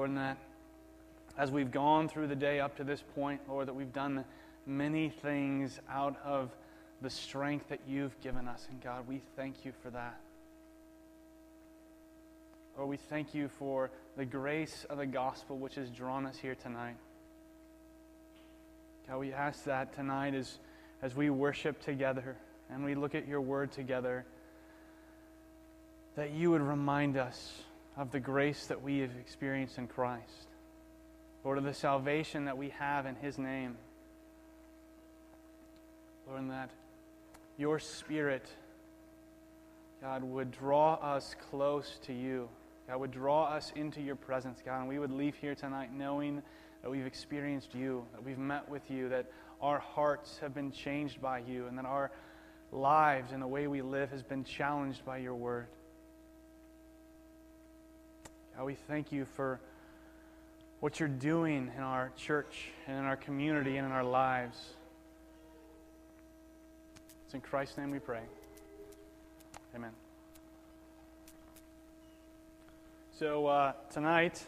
Lord, that as we've gone through the day up to this point, Lord, that we've done many things out of the strength that you've given us. And God, we thank you for that. Lord, we thank you for the grace of the gospel which has drawn us here tonight. God, we ask that tonight as, as we worship together and we look at your word together, that you would remind us of the grace that we have experienced in Christ. Lord, of the salvation that we have in his name. Lord, and that your Spirit, God, would draw us close to you. God would draw us into your presence, God, and we would leave here tonight knowing that we've experienced you, that we've met with you, that our hearts have been changed by you, and that our lives and the way we live has been challenged by your word. God, we thank you for what you're doing in our church and in our community and in our lives. It's in Christ's name we pray. Amen. So, uh, tonight,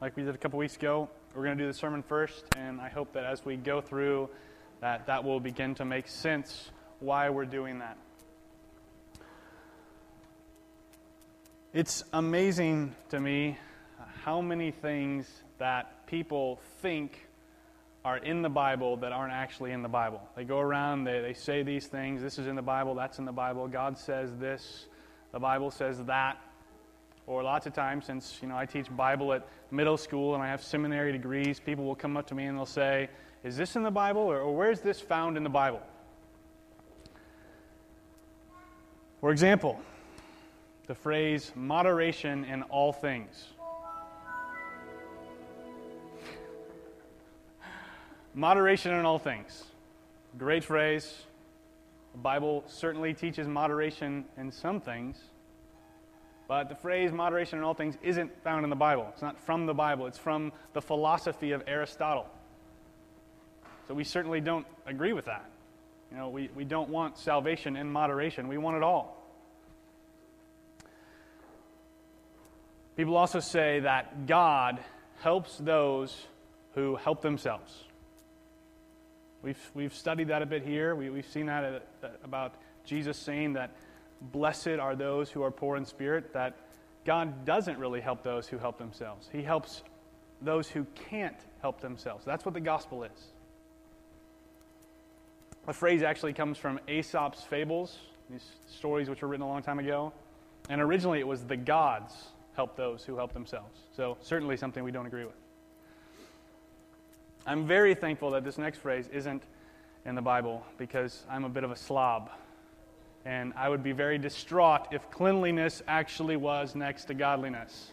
like we did a couple weeks ago, we're going to do the sermon first, and I hope that as we go through that, that will begin to make sense why we're doing that. It's amazing to me how many things that people think are in the Bible that aren't actually in the Bible. They go around, they, they say these things this is in the Bible, that's in the Bible, God says this, the Bible says that. Or lots of times, since you know I teach Bible at middle school and I have seminary degrees, people will come up to me and they'll say, "Is this in the Bible, or, or where is this found in the Bible?" For example, the phrase "moderation in all things." Moderation in all things. Great phrase. The Bible certainly teaches moderation in some things. But the phrase moderation in all things isn't found in the Bible. It's not from the Bible, it's from the philosophy of Aristotle. So we certainly don't agree with that. You know, we, we don't want salvation in moderation, we want it all. People also say that God helps those who help themselves. We've, we've studied that a bit here. We, we've seen that at, uh, about Jesus saying that blessed are those who are poor in spirit, that God doesn't really help those who help themselves. He helps those who can't help themselves. That's what the gospel is. The phrase actually comes from Aesop's fables, these stories which were written a long time ago. And originally it was the gods help those who help themselves. So, certainly something we don't agree with. I'm very thankful that this next phrase isn't in the Bible because I'm a bit of a slob. And I would be very distraught if cleanliness actually was next to godliness.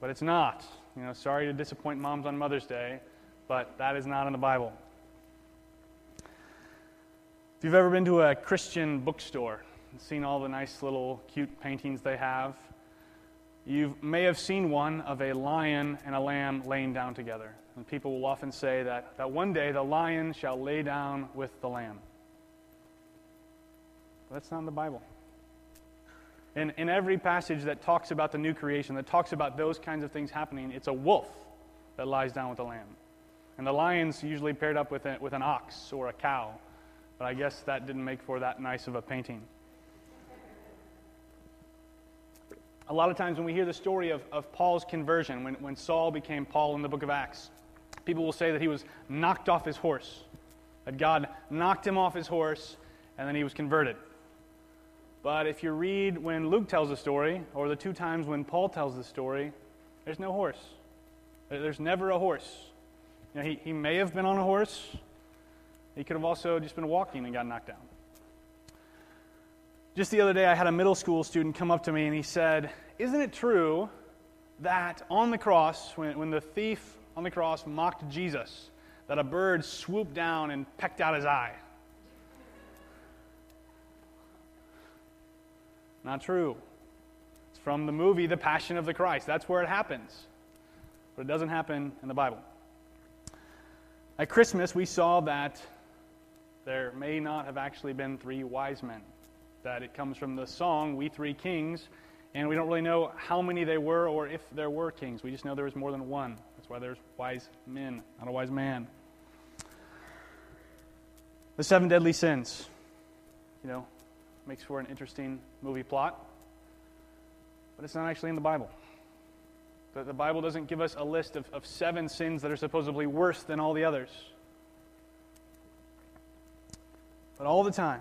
But it's not. You know, sorry to disappoint moms on Mother's Day, but that is not in the Bible. If you've ever been to a Christian bookstore seen all the nice little cute paintings they have, you may have seen one of a lion and a lamb laying down together. And people will often say that, that one day the lion shall lay down with the lamb. But that's not in the Bible. In, in every passage that talks about the new creation, that talks about those kinds of things happening, it's a wolf that lies down with the lamb. And the lion's usually paired up with, a, with an ox or a cow. But I guess that didn't make for that nice of a painting. A lot of times when we hear the story of, of Paul's conversion, when, when Saul became Paul in the book of Acts, people will say that he was knocked off his horse, that God knocked him off his horse, and then he was converted. But if you read when Luke tells the story, or the two times when Paul tells the story, there's no horse. There's never a horse. You know, he, he may have been on a horse, he could have also just been walking and got knocked down. Just the other day, I had a middle school student come up to me and he said, Isn't it true that on the cross, when, when the thief on the cross mocked Jesus, that a bird swooped down and pecked out his eye? Not true. It's from the movie The Passion of the Christ. That's where it happens. But it doesn't happen in the Bible. At Christmas, we saw that there may not have actually been three wise men that it comes from the song We Three Kings And we don't really know how many they were or if there were kings. We just know there was more than one. That's why there's wise men, not a wise man. The seven deadly sins, you know, makes for an interesting movie plot, but it's not actually in the Bible. The, the Bible doesn't give us a list of, of seven sins that are supposedly worse than all the others. But all the time,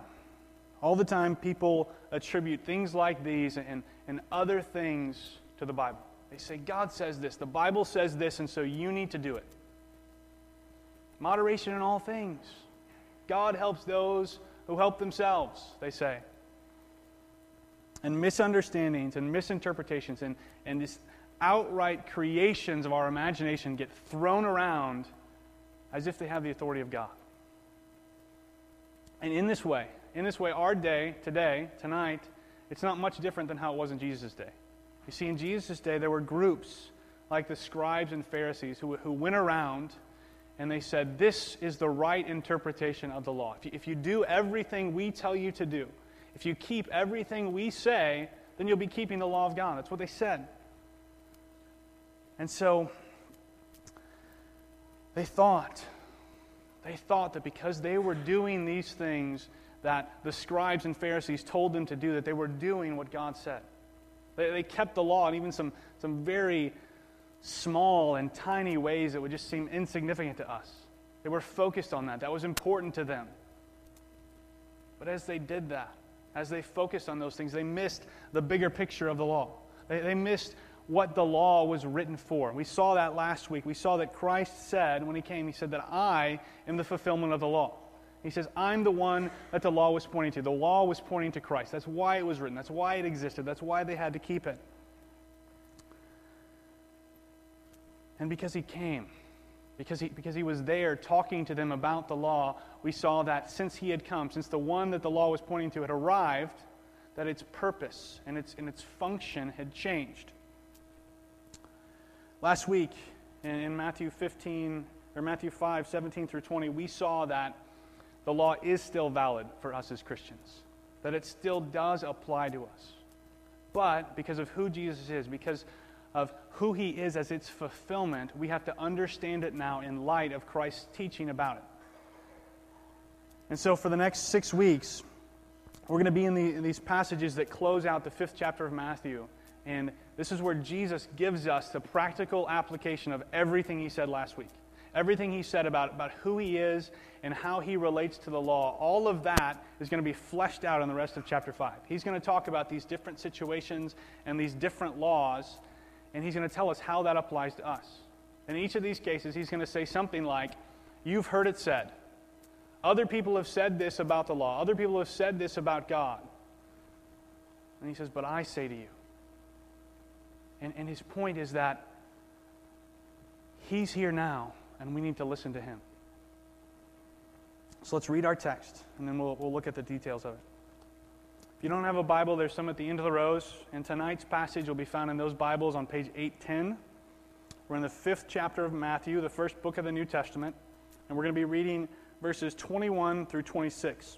all the time, people attribute things like these and, and other things to the Bible. They say, God says this, the Bible says this, and so you need to do it. Moderation in all things. God helps those who help themselves, they say. And misunderstandings and misinterpretations and, and these outright creations of our imagination get thrown around as if they have the authority of God. And in this way, in this way, our day, today, tonight, it's not much different than how it was in Jesus' day. You see, in Jesus' day, there were groups like the scribes and Pharisees who, who went around and they said, This is the right interpretation of the law. If you, if you do everything we tell you to do, if you keep everything we say, then you'll be keeping the law of God. That's what they said. And so they thought they thought that because they were doing these things that the scribes and Pharisees told them to do, that they were doing what God said. They, they kept the law in even some, some very small and tiny ways that would just seem insignificant to us. They were focused on that. That was important to them. But as they did that, as they focused on those things, they missed the bigger picture of the law. They, they missed what the law was written for. We saw that last week. We saw that Christ said, when he came, he said that I am the fulfillment of the law. He says, I'm the one that the law was pointing to. The law was pointing to Christ. That's why it was written. That's why it existed. That's why they had to keep it. And because he came, because he, because he was there talking to them about the law, we saw that since he had come, since the one that the law was pointing to had arrived, that its purpose and its, and its function had changed. Last week in, in Matthew 15 or Matthew 5, 17 through 20, we saw that the law is still valid for us as Christians, that it still does apply to us. But because of who Jesus is, because of who he is as its fulfillment, we have to understand it now in light of Christ's teaching about it. And so, for the next six weeks, we're going to be in, the, in these passages that close out the fifth chapter of Matthew. And this is where Jesus gives us the practical application of everything he said last week. Everything he said about, about who he is and how he relates to the law, all of that is going to be fleshed out in the rest of chapter 5. He's going to talk about these different situations and these different laws, and he's going to tell us how that applies to us. In each of these cases, he's going to say something like, You've heard it said. Other people have said this about the law, other people have said this about God. And he says, But I say to you, and, and his point is that he's here now, and we need to listen to him. So let's read our text, and then we'll, we'll look at the details of it. If you don't have a Bible, there's some at the end of the rows. And tonight's passage will be found in those Bibles on page 810. We're in the fifth chapter of Matthew, the first book of the New Testament, and we're going to be reading verses 21 through 26.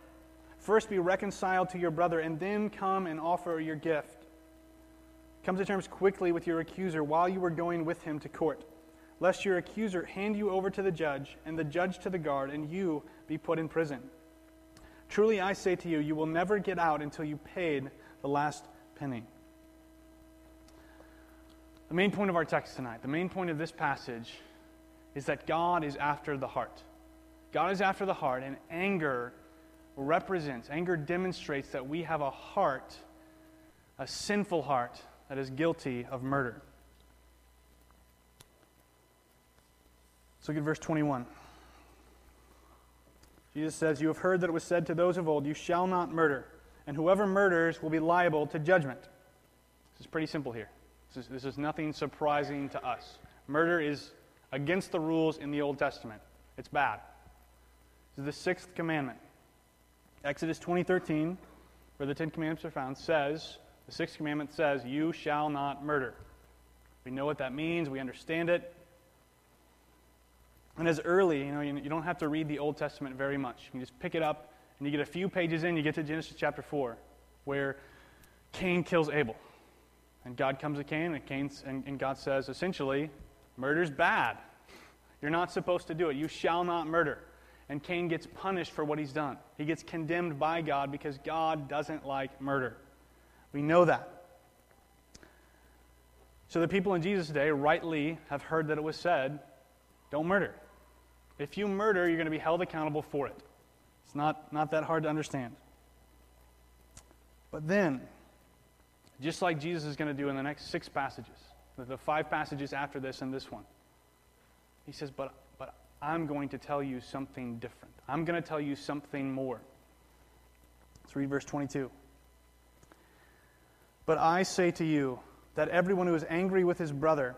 First be reconciled to your brother, and then come and offer your gift. Come to terms quickly with your accuser while you are going with him to court, lest your accuser hand you over to the judge, and the judge to the guard, and you be put in prison. Truly I say to you, you will never get out until you paid the last penny. The main point of our text tonight, the main point of this passage, is that God is after the heart. God is after the heart, and anger represents, anger demonstrates that we have a heart, a sinful heart, that is guilty of murder. Let's look at verse 21. Jesus says, You have heard that it was said to those of old, You shall not murder, and whoever murders will be liable to judgment. This is pretty simple here. This is, this is nothing surprising to us. Murder is against the rules in the Old Testament, it's bad. This is the sixth commandment. Exodus 20:13, where the Ten Commandments are found, says, the sixth commandment says, You shall not murder. We know what that means, we understand it. And as early, you know, you, don't have to read the Old Testament very much. You can just pick it up, and you get a few pages in, you get to Genesis chapter 4, where Cain kills Abel. And God comes to Cain, and, Cain's, and, and God says, essentially, murder's bad. You're not supposed to do it. You shall not murder. And Cain gets punished for what he's done. He gets condemned by God because God doesn't like murder. We know that. So the people in Jesus' day rightly have heard that it was said, don't murder. If you murder, you're going to be held accountable for it. It's not, not that hard to understand. But then, just like Jesus is going to do in the next six passages, the five passages after this and this one, he says, But, I'm going to tell you something different. I'm going to tell you something more. Let's read verse 22. But I say to you that everyone who is angry with his brother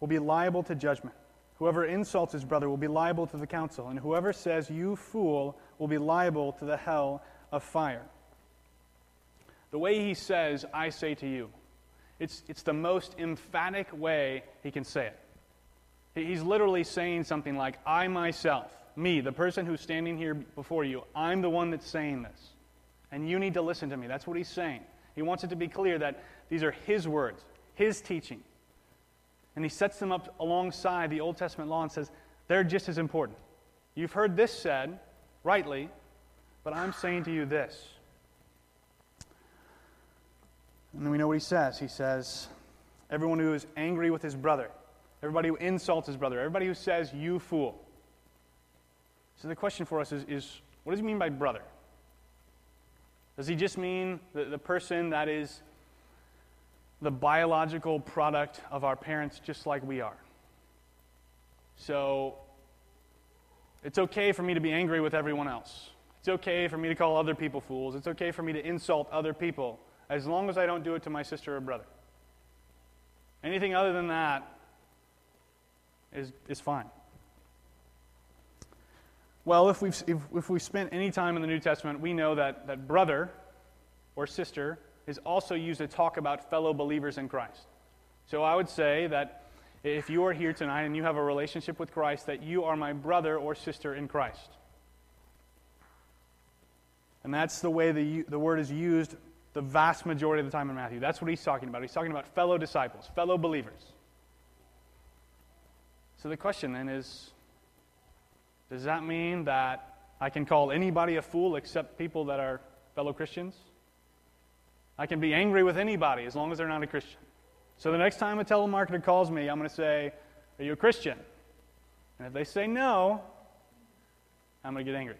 will be liable to judgment. Whoever insults his brother will be liable to the council, and whoever says, You fool, will be liable to the hell of fire. The way he says, I say to you, it's, it's the most emphatic way he can say it. He's literally saying something like, I myself, me, the person who's standing here before you, I'm the one that's saying this. And you need to listen to me. That's what he's saying. He wants it to be clear that these are his words, his teaching. And he sets them up alongside the Old Testament law and says, they're just as important. You've heard this said, rightly, but I'm saying to you this. And then we know what he says. He says, Everyone who is angry with his brother, everybody who insults his brother, everybody who says, You fool. So the question for us is, is what does he mean by brother? Does he just mean the, the person that is the biological product of our parents just like we are? So it's okay for me to be angry with everyone else. It's okay for me to call other people fools. It's okay for me to insult other people as long as I don't do it to my sister or brother. Anything other than that is, is fine. Well, if we've, if, if we've spent any time in the New Testament, we know that, that brother or sister is also used to talk about fellow believers in Christ. So I would say that if you are here tonight and you have a relationship with Christ, that you are my brother or sister in Christ. And that's the way the, the word is used the vast majority of the time in Matthew. That's what he's talking about. He's talking about fellow disciples, fellow believers. So the question then is does that mean that I can call anybody a fool except people that are fellow Christians? I can be angry with anybody as long as they're not a Christian. So the next time a telemarketer calls me, I'm going to say, Are you a Christian? And if they say no, I'm going to get angry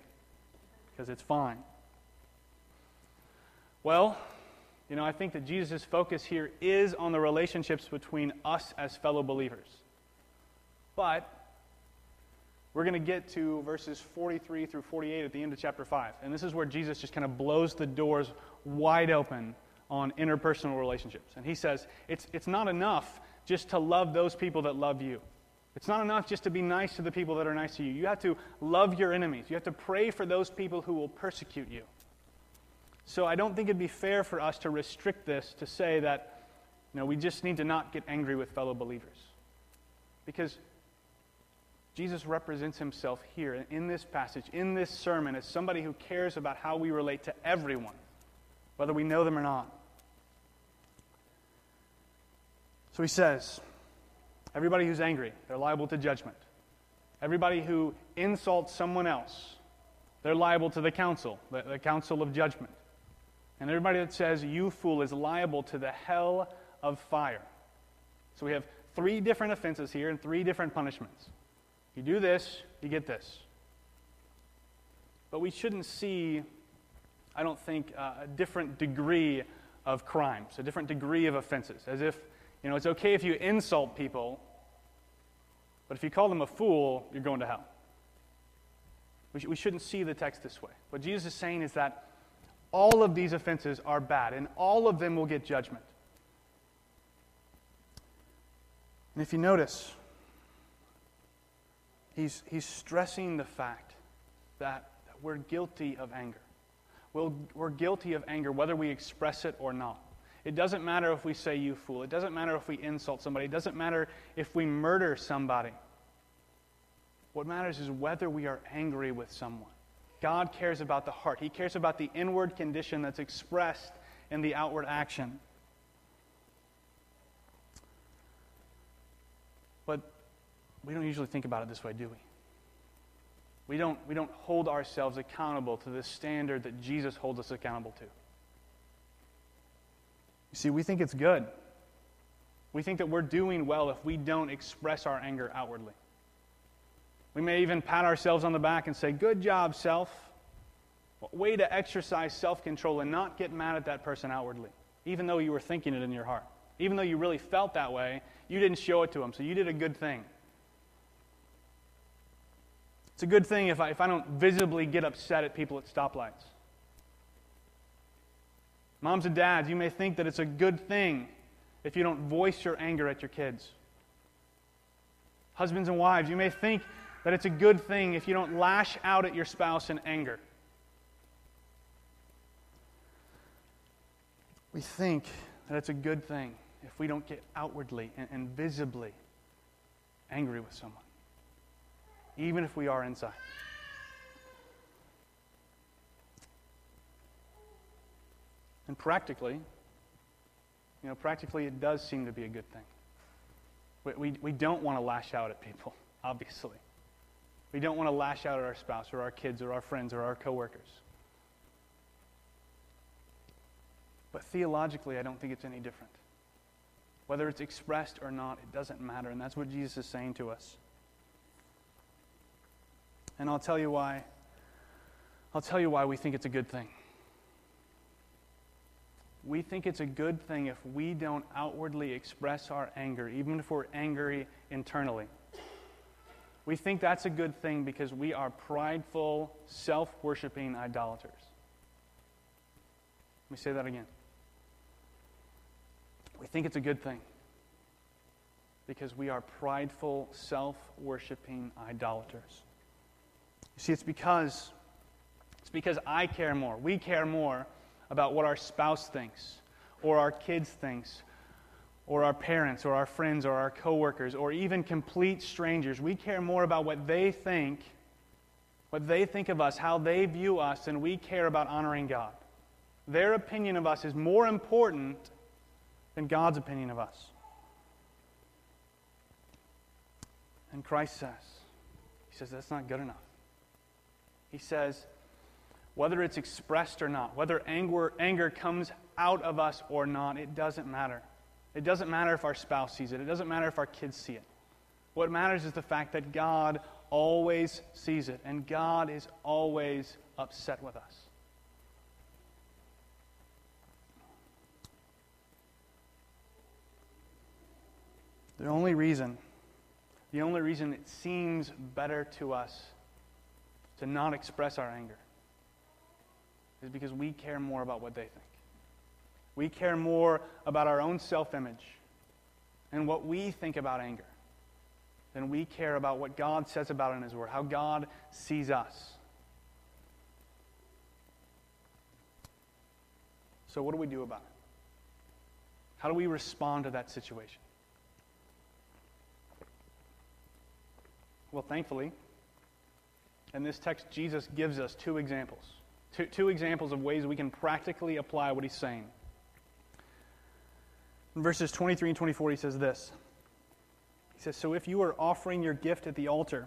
because it's fine. Well, you know, I think that Jesus' focus here is on the relationships between us as fellow believers. But we're going to get to verses 43 through 48 at the end of chapter 5. And this is where Jesus just kind of blows the doors wide open on interpersonal relationships. And he says, it's, it's not enough just to love those people that love you. It's not enough just to be nice to the people that are nice to you. You have to love your enemies. You have to pray for those people who will persecute you. So I don't think it'd be fair for us to restrict this to say that you know, we just need to not get angry with fellow believers. Because Jesus represents himself here in this passage, in this sermon, as somebody who cares about how we relate to everyone, whether we know them or not. So he says, everybody who's angry, they're liable to judgment. Everybody who insults someone else, they're liable to the council, the, the council of judgment. And everybody that says, you fool, is liable to the hell of fire. So we have three different offenses here and three different punishments. You do this, you get this. But we shouldn't see, I don't think, uh, a different degree of crimes, a different degree of offenses. As if, you know, it's okay if you insult people, but if you call them a fool, you're going to hell. We, sh- we shouldn't see the text this way. What Jesus is saying is that all of these offenses are bad, and all of them will get judgment. And if you notice, he's, he's stressing the fact that, we're guilty of anger. We'll, we're guilty of anger whether we express it or not. It doesn't matter if we say, you fool. It doesn't matter if we insult somebody. It doesn't matter if we murder somebody. What matters is whether we are angry with someone. God cares about the heart, He cares about the inward condition that's expressed in the outward action. But we don't usually think about it this way, do we? We don't, we don't hold ourselves accountable to the standard that Jesus holds us accountable to. You see, we think it's good. We think that we're doing well if we don't express our anger outwardly. We may even pat ourselves on the back and say, Good job, self. Way to exercise self control and not get mad at that person outwardly, even though you were thinking it in your heart. Even though you really felt that way, you didn't show it to them, so you did a good thing. It's a good thing if I, if I don't visibly get upset at people at stoplights. Moms and dads, you may think that it's a good thing if you don't voice your anger at your kids. Husbands and wives, you may think that it's a good thing if you don't lash out at your spouse in anger. We think that it's a good thing if we don't get outwardly and, and visibly angry with someone even if we are inside. And practically, you know, practically it does seem to be a good thing. We, we, we don't want to lash out at people, obviously. We don't want to lash out at our spouse or our kids or our friends or our coworkers. But theologically, I don't think it's any different. Whether it's expressed or not, it doesn't matter. And that's what Jesus is saying to us. And I'll tell you why. I'll tell you why we think it's a good thing. We think it's a good thing if we don't outwardly express our anger, even if we're angry internally. We think that's a good thing because we are prideful, self worshiping idolaters. Let me say that again. We think it's a good thing because we are prideful, self worshiping idolaters. You see, it's because it's because I care more. We care more about what our spouse thinks, or our kids thinks, or our parents, or our friends, or our coworkers, or even complete strangers. We care more about what they think, what they think of us, how they view us, than we care about honoring God. Their opinion of us is more important than God's opinion of us. And Christ says, He says, that's not good enough. He says, whether it's expressed or not, whether anger, anger comes out of us or not, it doesn't matter. It doesn't matter if our spouse sees it, it doesn't matter if our kids see it. What matters is the fact that God always sees it, and God is always upset with us. The only reason, the only reason it seems better to us to not express our anger is because we care more about what they think. We care more about our own self image and what we think about anger than we care about what God says about it in His Word, how God sees us. So, what do we do about it? How do we respond to that situation? Well, thankfully, in this text, Jesus gives us two examples. Two, two examples of ways we can practically apply what he's saying. In verses 23 and 24, he says this He says, So if you are offering your gift at the altar,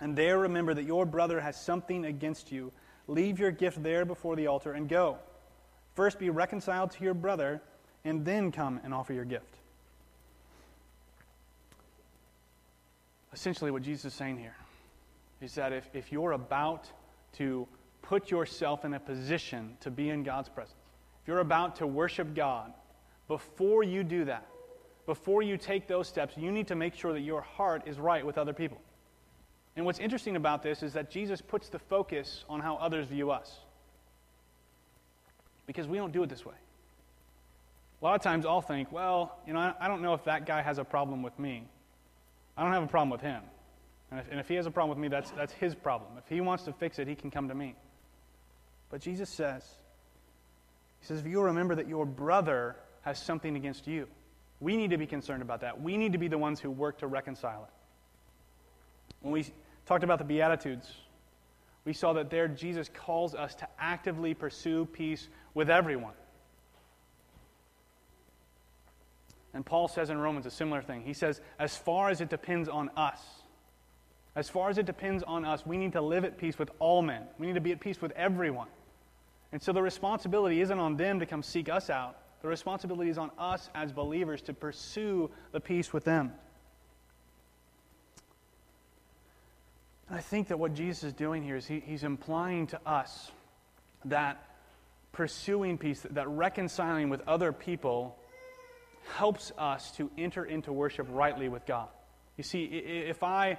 and there remember that your brother has something against you, leave your gift there before the altar and go. First be reconciled to your brother, and then come and offer your gift. Essentially, what Jesus is saying here is that if, if you're about to put yourself in a position to be in God's presence, if you're about to worship God, before you do that, before you take those steps, you need to make sure that your heart is right with other people. And what's interesting about this is that Jesus puts the focus on how others view us. Because we don't do it this way. A lot of times I'll think, well, you know, I don't know if that guy has a problem with me. I don't have a problem with him. And if, and if he has a problem with me, that's, that's his problem. If he wants to fix it, he can come to me. But Jesus says, He says, if you remember that your brother has something against you, we need to be concerned about that. We need to be the ones who work to reconcile it. When we talked about the Beatitudes, we saw that there Jesus calls us to actively pursue peace with everyone. And Paul says in Romans a similar thing. He says, as far as it depends on us, as far as it depends on us, we need to live at peace with all men. We need to be at peace with everyone. And so the responsibility isn't on them to come seek us out. The responsibility is on us as believers to pursue the peace with them. And I think that what Jesus is doing here is he, he's implying to us that pursuing peace, that reconciling with other people, helps us to enter into worship rightly with God. You see, if I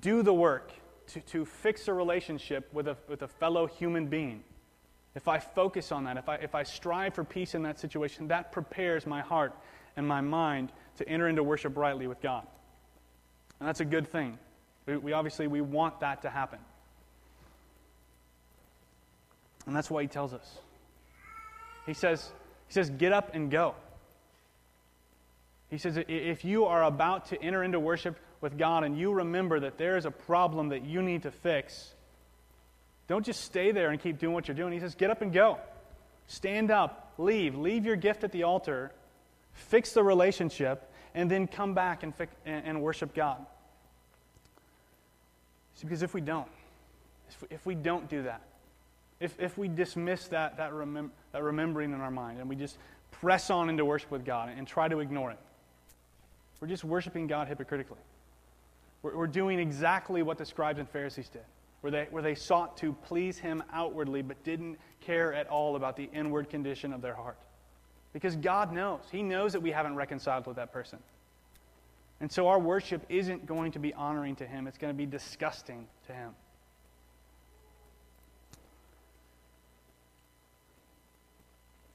do the work to, to fix a relationship with a, with a fellow human being, if I focus on that, if I, if I strive for peace in that situation, that prepares my heart and my mind to enter into worship rightly with God. And that's a good thing. We, we obviously we want that to happen. And that's why he tells us. He says, he says, get up and go. He says, if you are about to enter into worship with God and you remember that there is a problem that you need to fix, don't just stay there and keep doing what you're doing. He says, get up and go. Stand up, leave, leave your gift at the altar, fix the relationship, and then come back and, and worship God. See, because if we don't, if we don't do that, if, if we dismiss that, that, remem- that remembering in our mind and we just press on into worship with God and try to ignore it, we're just worshiping God hypocritically. We're, we're doing exactly what the scribes and Pharisees did, where they, where they sought to please Him outwardly but didn't care at all about the inward condition of their heart. Because God knows. He knows that we haven't reconciled with that person. And so our worship isn't going to be honoring to Him, it's going to be disgusting to Him.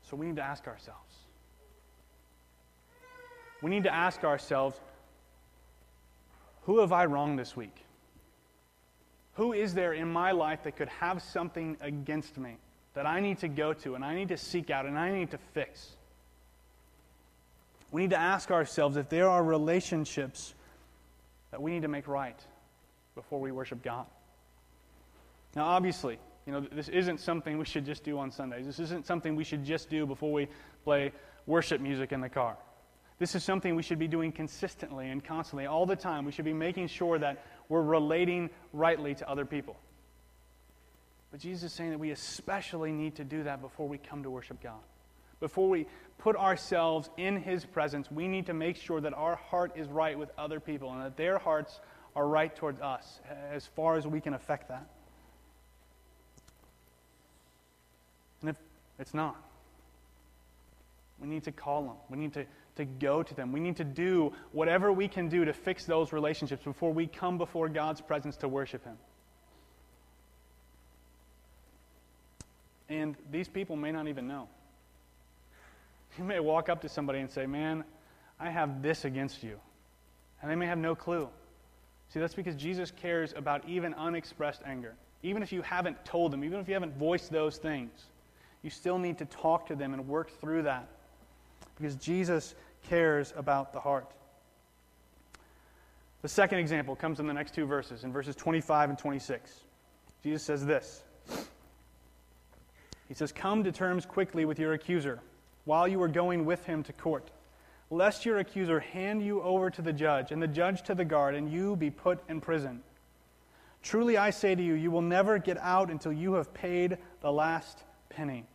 So we need to ask ourselves. We need to ask ourselves who have I wronged this week? Who is there in my life that could have something against me that I need to go to and I need to seek out and I need to fix? We need to ask ourselves if there are relationships that we need to make right before we worship God. Now, obviously, you know, this isn't something we should just do on Sundays. This isn't something we should just do before we play worship music in the car. This is something we should be doing consistently and constantly, all the time. We should be making sure that we're relating rightly to other people. But Jesus is saying that we especially need to do that before we come to worship God. Before we put ourselves in His presence, we need to make sure that our heart is right with other people and that their hearts are right towards us as far as we can affect that. And if it's not, we need to call them. We need to, to go to them. We need to do whatever we can do to fix those relationships before we come before God's presence to worship Him. And these people may not even know. You may walk up to somebody and say, Man, I have this against you. And they may have no clue. See, that's because Jesus cares about even unexpressed anger. Even if you haven't told them, even if you haven't voiced those things, you still need to talk to them and work through that. Because Jesus cares about the heart. The second example comes in the next two verses, in verses 25 and 26. Jesus says this He says, Come to terms quickly with your accuser while you are going with him to court, lest your accuser hand you over to the judge, and the judge to the guard, and you be put in prison. Truly I say to you, you will never get out until you have paid the last penny.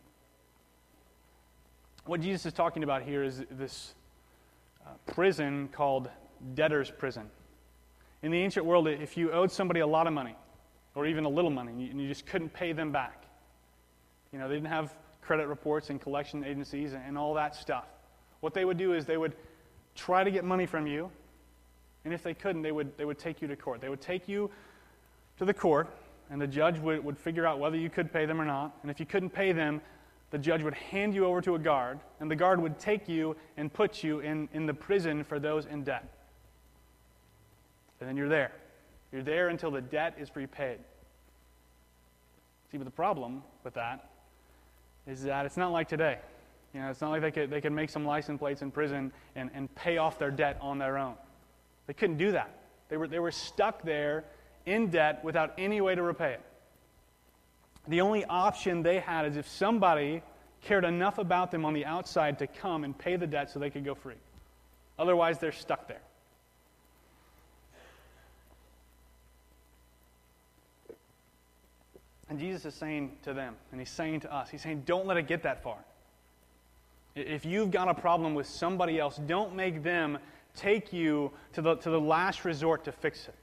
What Jesus is talking about here is this Uh, prison called debtor's prison. In the ancient world, if you owed somebody a lot of money, or even a little money, and you just couldn't pay them back, you know, they didn't have credit reports and collection agencies and all that stuff. What they would do is they would try to get money from you, and if they couldn't, they would, they would take you to court. They would take you to the court, and the judge would, would figure out whether you could pay them or not. And if you couldn't pay them, the judge would hand you over to a guard, and the guard would take you and put you in, in the prison for those in debt. And then you're there. You're there until the debt is repaid. See, but the problem with that is that it's not like today. You know, it's not like they could, they could make some license plates in prison and, and pay off their debt on their own. They couldn't do that. They were, they were stuck there in debt without any way to repay it. The only option they had is if somebody cared enough about them on the outside to come and pay the debt so they could go free. Otherwise, they're stuck there. And Jesus is saying to them, and he's saying to us, he's saying, don't let it get that far. If you've got a problem with somebody else, don't make them take you to the, to the last resort to fix it.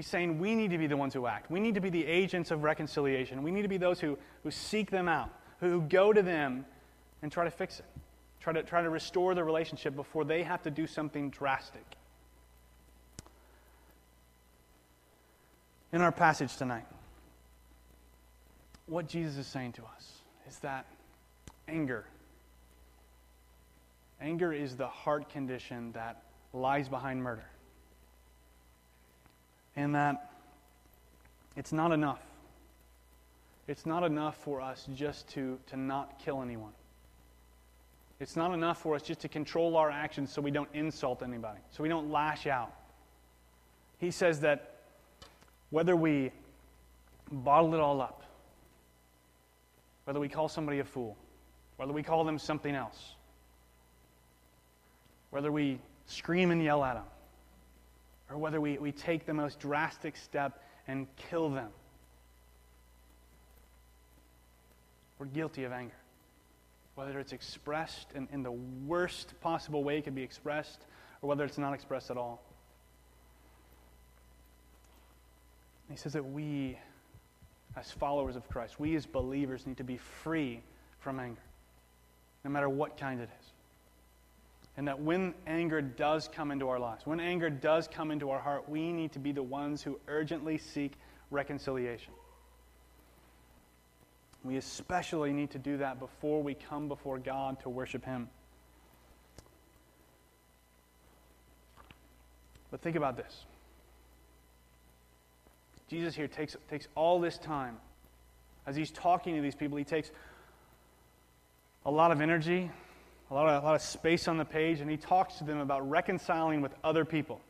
He's saying we need to be the ones who act. We need to be the agents of reconciliation. We need to be those who, who seek them out, who go to them and try to fix it, try to, try to restore the relationship before they have to do something drastic. In our passage tonight, what Jesus is saying to us is that anger, anger is the heart condition that lies behind murder. And that it's not enough. It's not enough for us just to, to not kill anyone. It's not enough for us just to control our actions so we don't insult anybody, so we don't lash out. He says that whether we bottle it all up, whether we call somebody a fool, whether we call them something else, whether we scream and yell at them, or whether we, we take the most drastic step and kill them, we're guilty of anger. Whether it's expressed in, in the worst possible way it could be expressed, or whether it's not expressed at all. He says that we as followers of Christ, we as believers need to be free from anger, no matter what kind it is. And that when anger does come into our lives, when anger does come into our heart, we need to be the ones who urgently seek reconciliation. We especially need to do that before we come before God to worship Him. But think about this. Jesus here takes, takes all this time. As he's talking to these people, he takes a lot of energy, a lot of, a lot of space on the page, and he talks to them about reconciling with other people,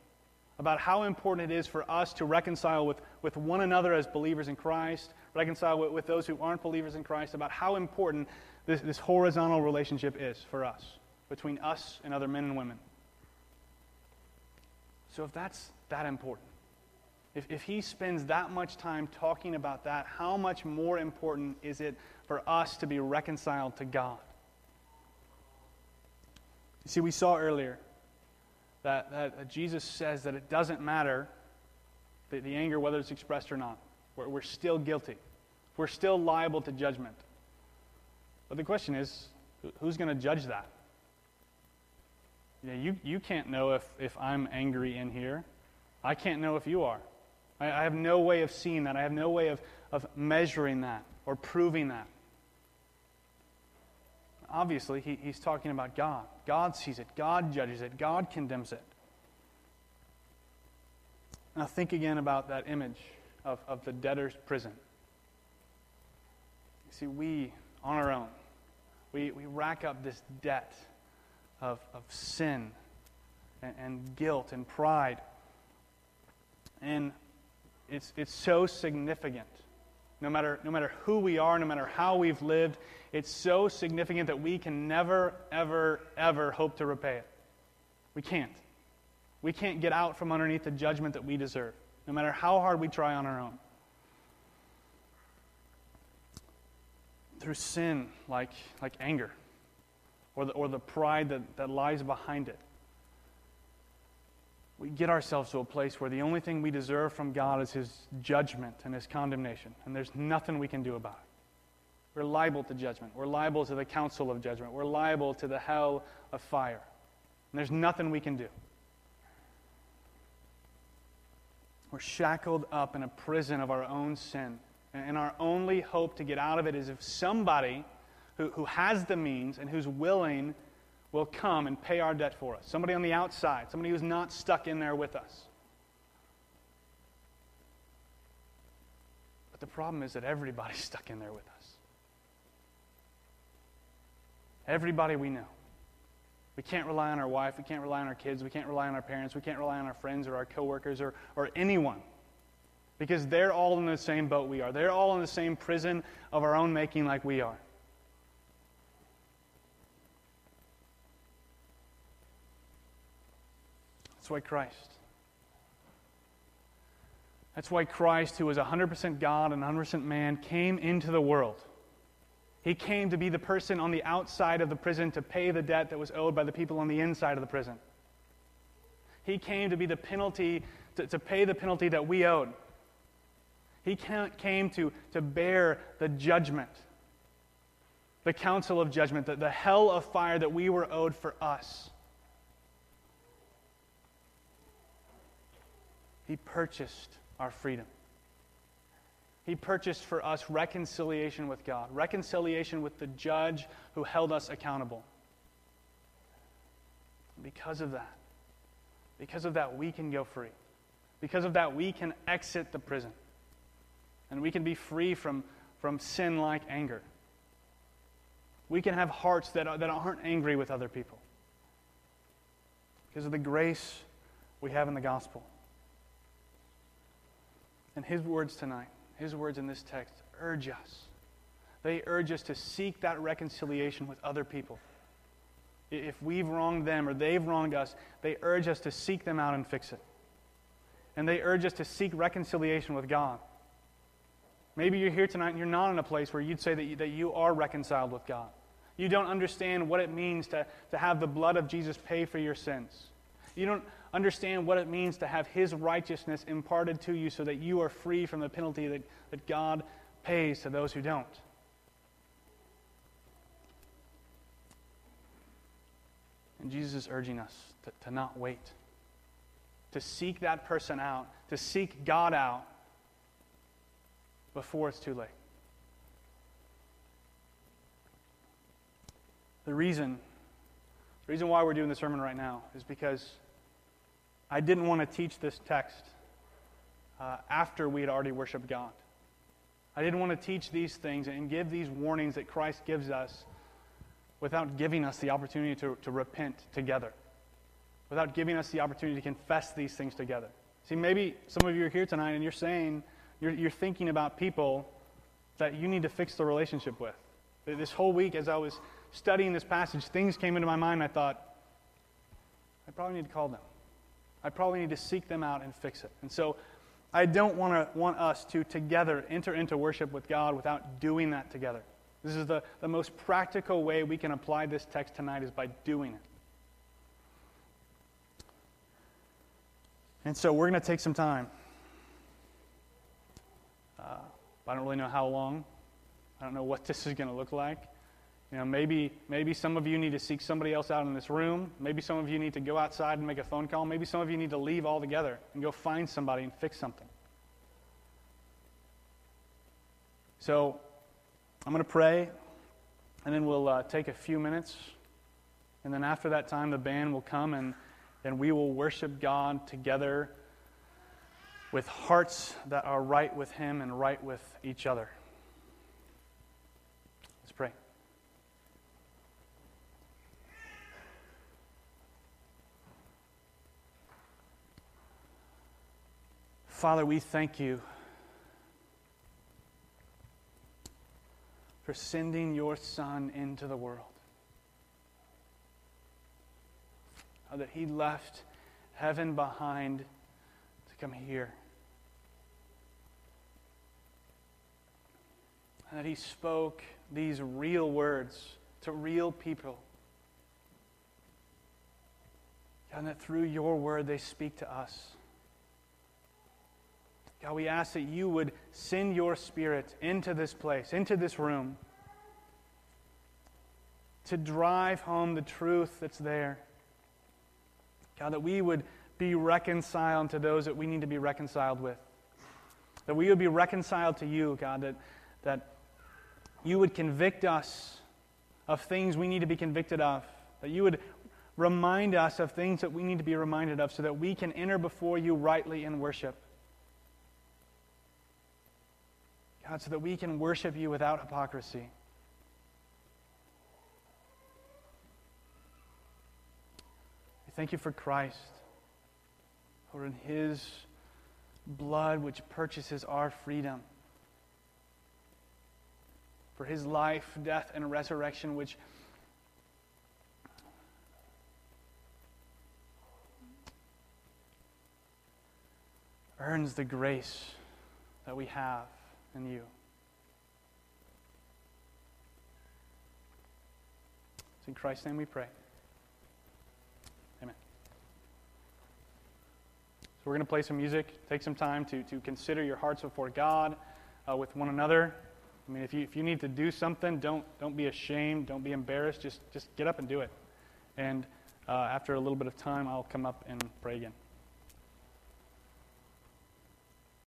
about how important it is for us to reconcile with, with one another as believers in Christ, reconcile with, with those who aren't believers in Christ, about how important this, this horizontal relationship is for us, between us and other men and women. So if that's that important, if, if he spends that much time talking about that, how much more important is it for us to be reconciled to God? You see, we saw earlier that, that Jesus says that it doesn't matter the, the anger, whether it's expressed or not. We're, we're still guilty. We're still liable to judgment. But the question is who's going to judge that? You, know, you, you can't know if, if I'm angry in here. I can't know if you are. I, I have no way of seeing that. I have no way of, of measuring that or proving that. Obviously, he, he's talking about God. God sees it, God judges it, God condemns it. Now, think again about that image of, of the debtor's prison. You see, we, on our own, we, we rack up this debt of, of sin and, and guilt and pride. And it's, it's so significant. No matter, no matter who we are, no matter how we've lived, it's so significant that we can never, ever, ever hope to repay it. We can't. We can't get out from underneath the judgment that we deserve, no matter how hard we try on our own. Through sin like, like anger or the, or the pride that, that lies behind it we get ourselves to a place where the only thing we deserve from God is His judgment and His condemnation, and there's nothing we can do about it. We're liable to judgment. We're liable to the council of judgment. We're liable to the hell of fire. And there's nothing we can do. We're shackled up in a prison of our own sin. And our only hope to get out of it is if somebody who, who has the means and who's willing will come and pay our debt for us. Somebody on the outside, somebody who's not stuck in there with us. But the problem is that everybody's stuck in there with us. Everybody we know. We can't rely on our wife. We can't rely on our kids. We can't rely on our parents. We can't rely on our friends or our coworkers or, or anyone. Because they're all in the same boat we are. They're all in the same prison of our own making like we are. That's why Christ. That's why Christ, who was 100% God and 100% man, came into the world he came to be the person on the outside of the prison to pay the debt that was owed by the people on the inside of the prison. He came to be the penalty, to, to pay the penalty that we owed. He came to, to bear the judgment, the council of judgment, the, the hell of fire that we were owed for us. He purchased our freedom. He purchased for us reconciliation with God, reconciliation with the judge who held us accountable. Because of that, because of that, we can go free. Because of that, we can exit the prison. And we can be free from, from sin like anger. We can have hearts that, that aren't angry with other people. Because of the grace we have in the gospel. And his words tonight his words in this text urge us. They urge us to seek that reconciliation with other people. If we've wronged them or they've wronged us, they urge us to seek them out and fix it. And they urge us to seek reconciliation with God. Maybe you're here tonight and you're not in a place where you'd say that you, that you are reconciled with God. You don't understand what it means to, to have the blood of Jesus pay for your sins. You don't understand what it means to have His righteousness imparted to you so that you are free from the penalty that, that God pays to those who don't. And Jesus is urging us to, to not wait, to seek that person out, to seek God out before it's too late. The reason, the reason why we're doing the sermon right now is because I didn't want to teach this text uh, after we had already worshiped God. I didn't want to teach these things and give these warnings that Christ gives us without giving us the opportunity to, to repent together, without giving us the opportunity to confess these things together. See, maybe some of you are here tonight and you're saying, you're, you're thinking about people that you need to fix the relationship with. This whole week, as I was studying this passage, things came into my mind. I thought, I probably need to call them. I probably need to seek them out and fix it. And so I don't want, to, want us to together enter into worship with God without doing that together. This is the, the most practical way we can apply this text tonight is by doing it. And so we're going to take some time. Uh, I don't really know how long. I don't know what this is going to look like. You know, maybe, maybe some of you need to seek somebody else out in this room. Maybe some of you need to go outside and make a phone call. Maybe some of you need to leave altogether and go find somebody and fix something. So I'm going to pray, and then we'll uh, take a few minutes. And then after that time, the band will come and, and we will worship God together with hearts that are right with Him and right with each other. Let's pray. Father, we thank you for sending your Son into the world. How that he left heaven behind to come here. And that he spoke these real words to real people. And that through your word they speak to us. God, we ask that you would send your spirit into this place, into this room, to drive home the truth that's there. God, that we would be reconciled to those that we need to be reconciled with. That we would be reconciled to you, God, that, that you would convict us of things we need to be convicted of. That you would remind us of things that we need to be reminded of so that we can enter before you rightly in worship. God, so that we can worship you without hypocrisy. We thank you for Christ, for in his blood which purchases our freedom, for his life, death, and resurrection which earns the grace that we have in you. It's in Christ's name we pray. Amen. So we're going to play some music. Take some time to, to consider your hearts before God uh, with one another. I mean, if you, if you need to do something, don't, don't be ashamed. Don't be embarrassed. Just, just get up and do it. And uh, after a little bit of time, I'll come up and pray again.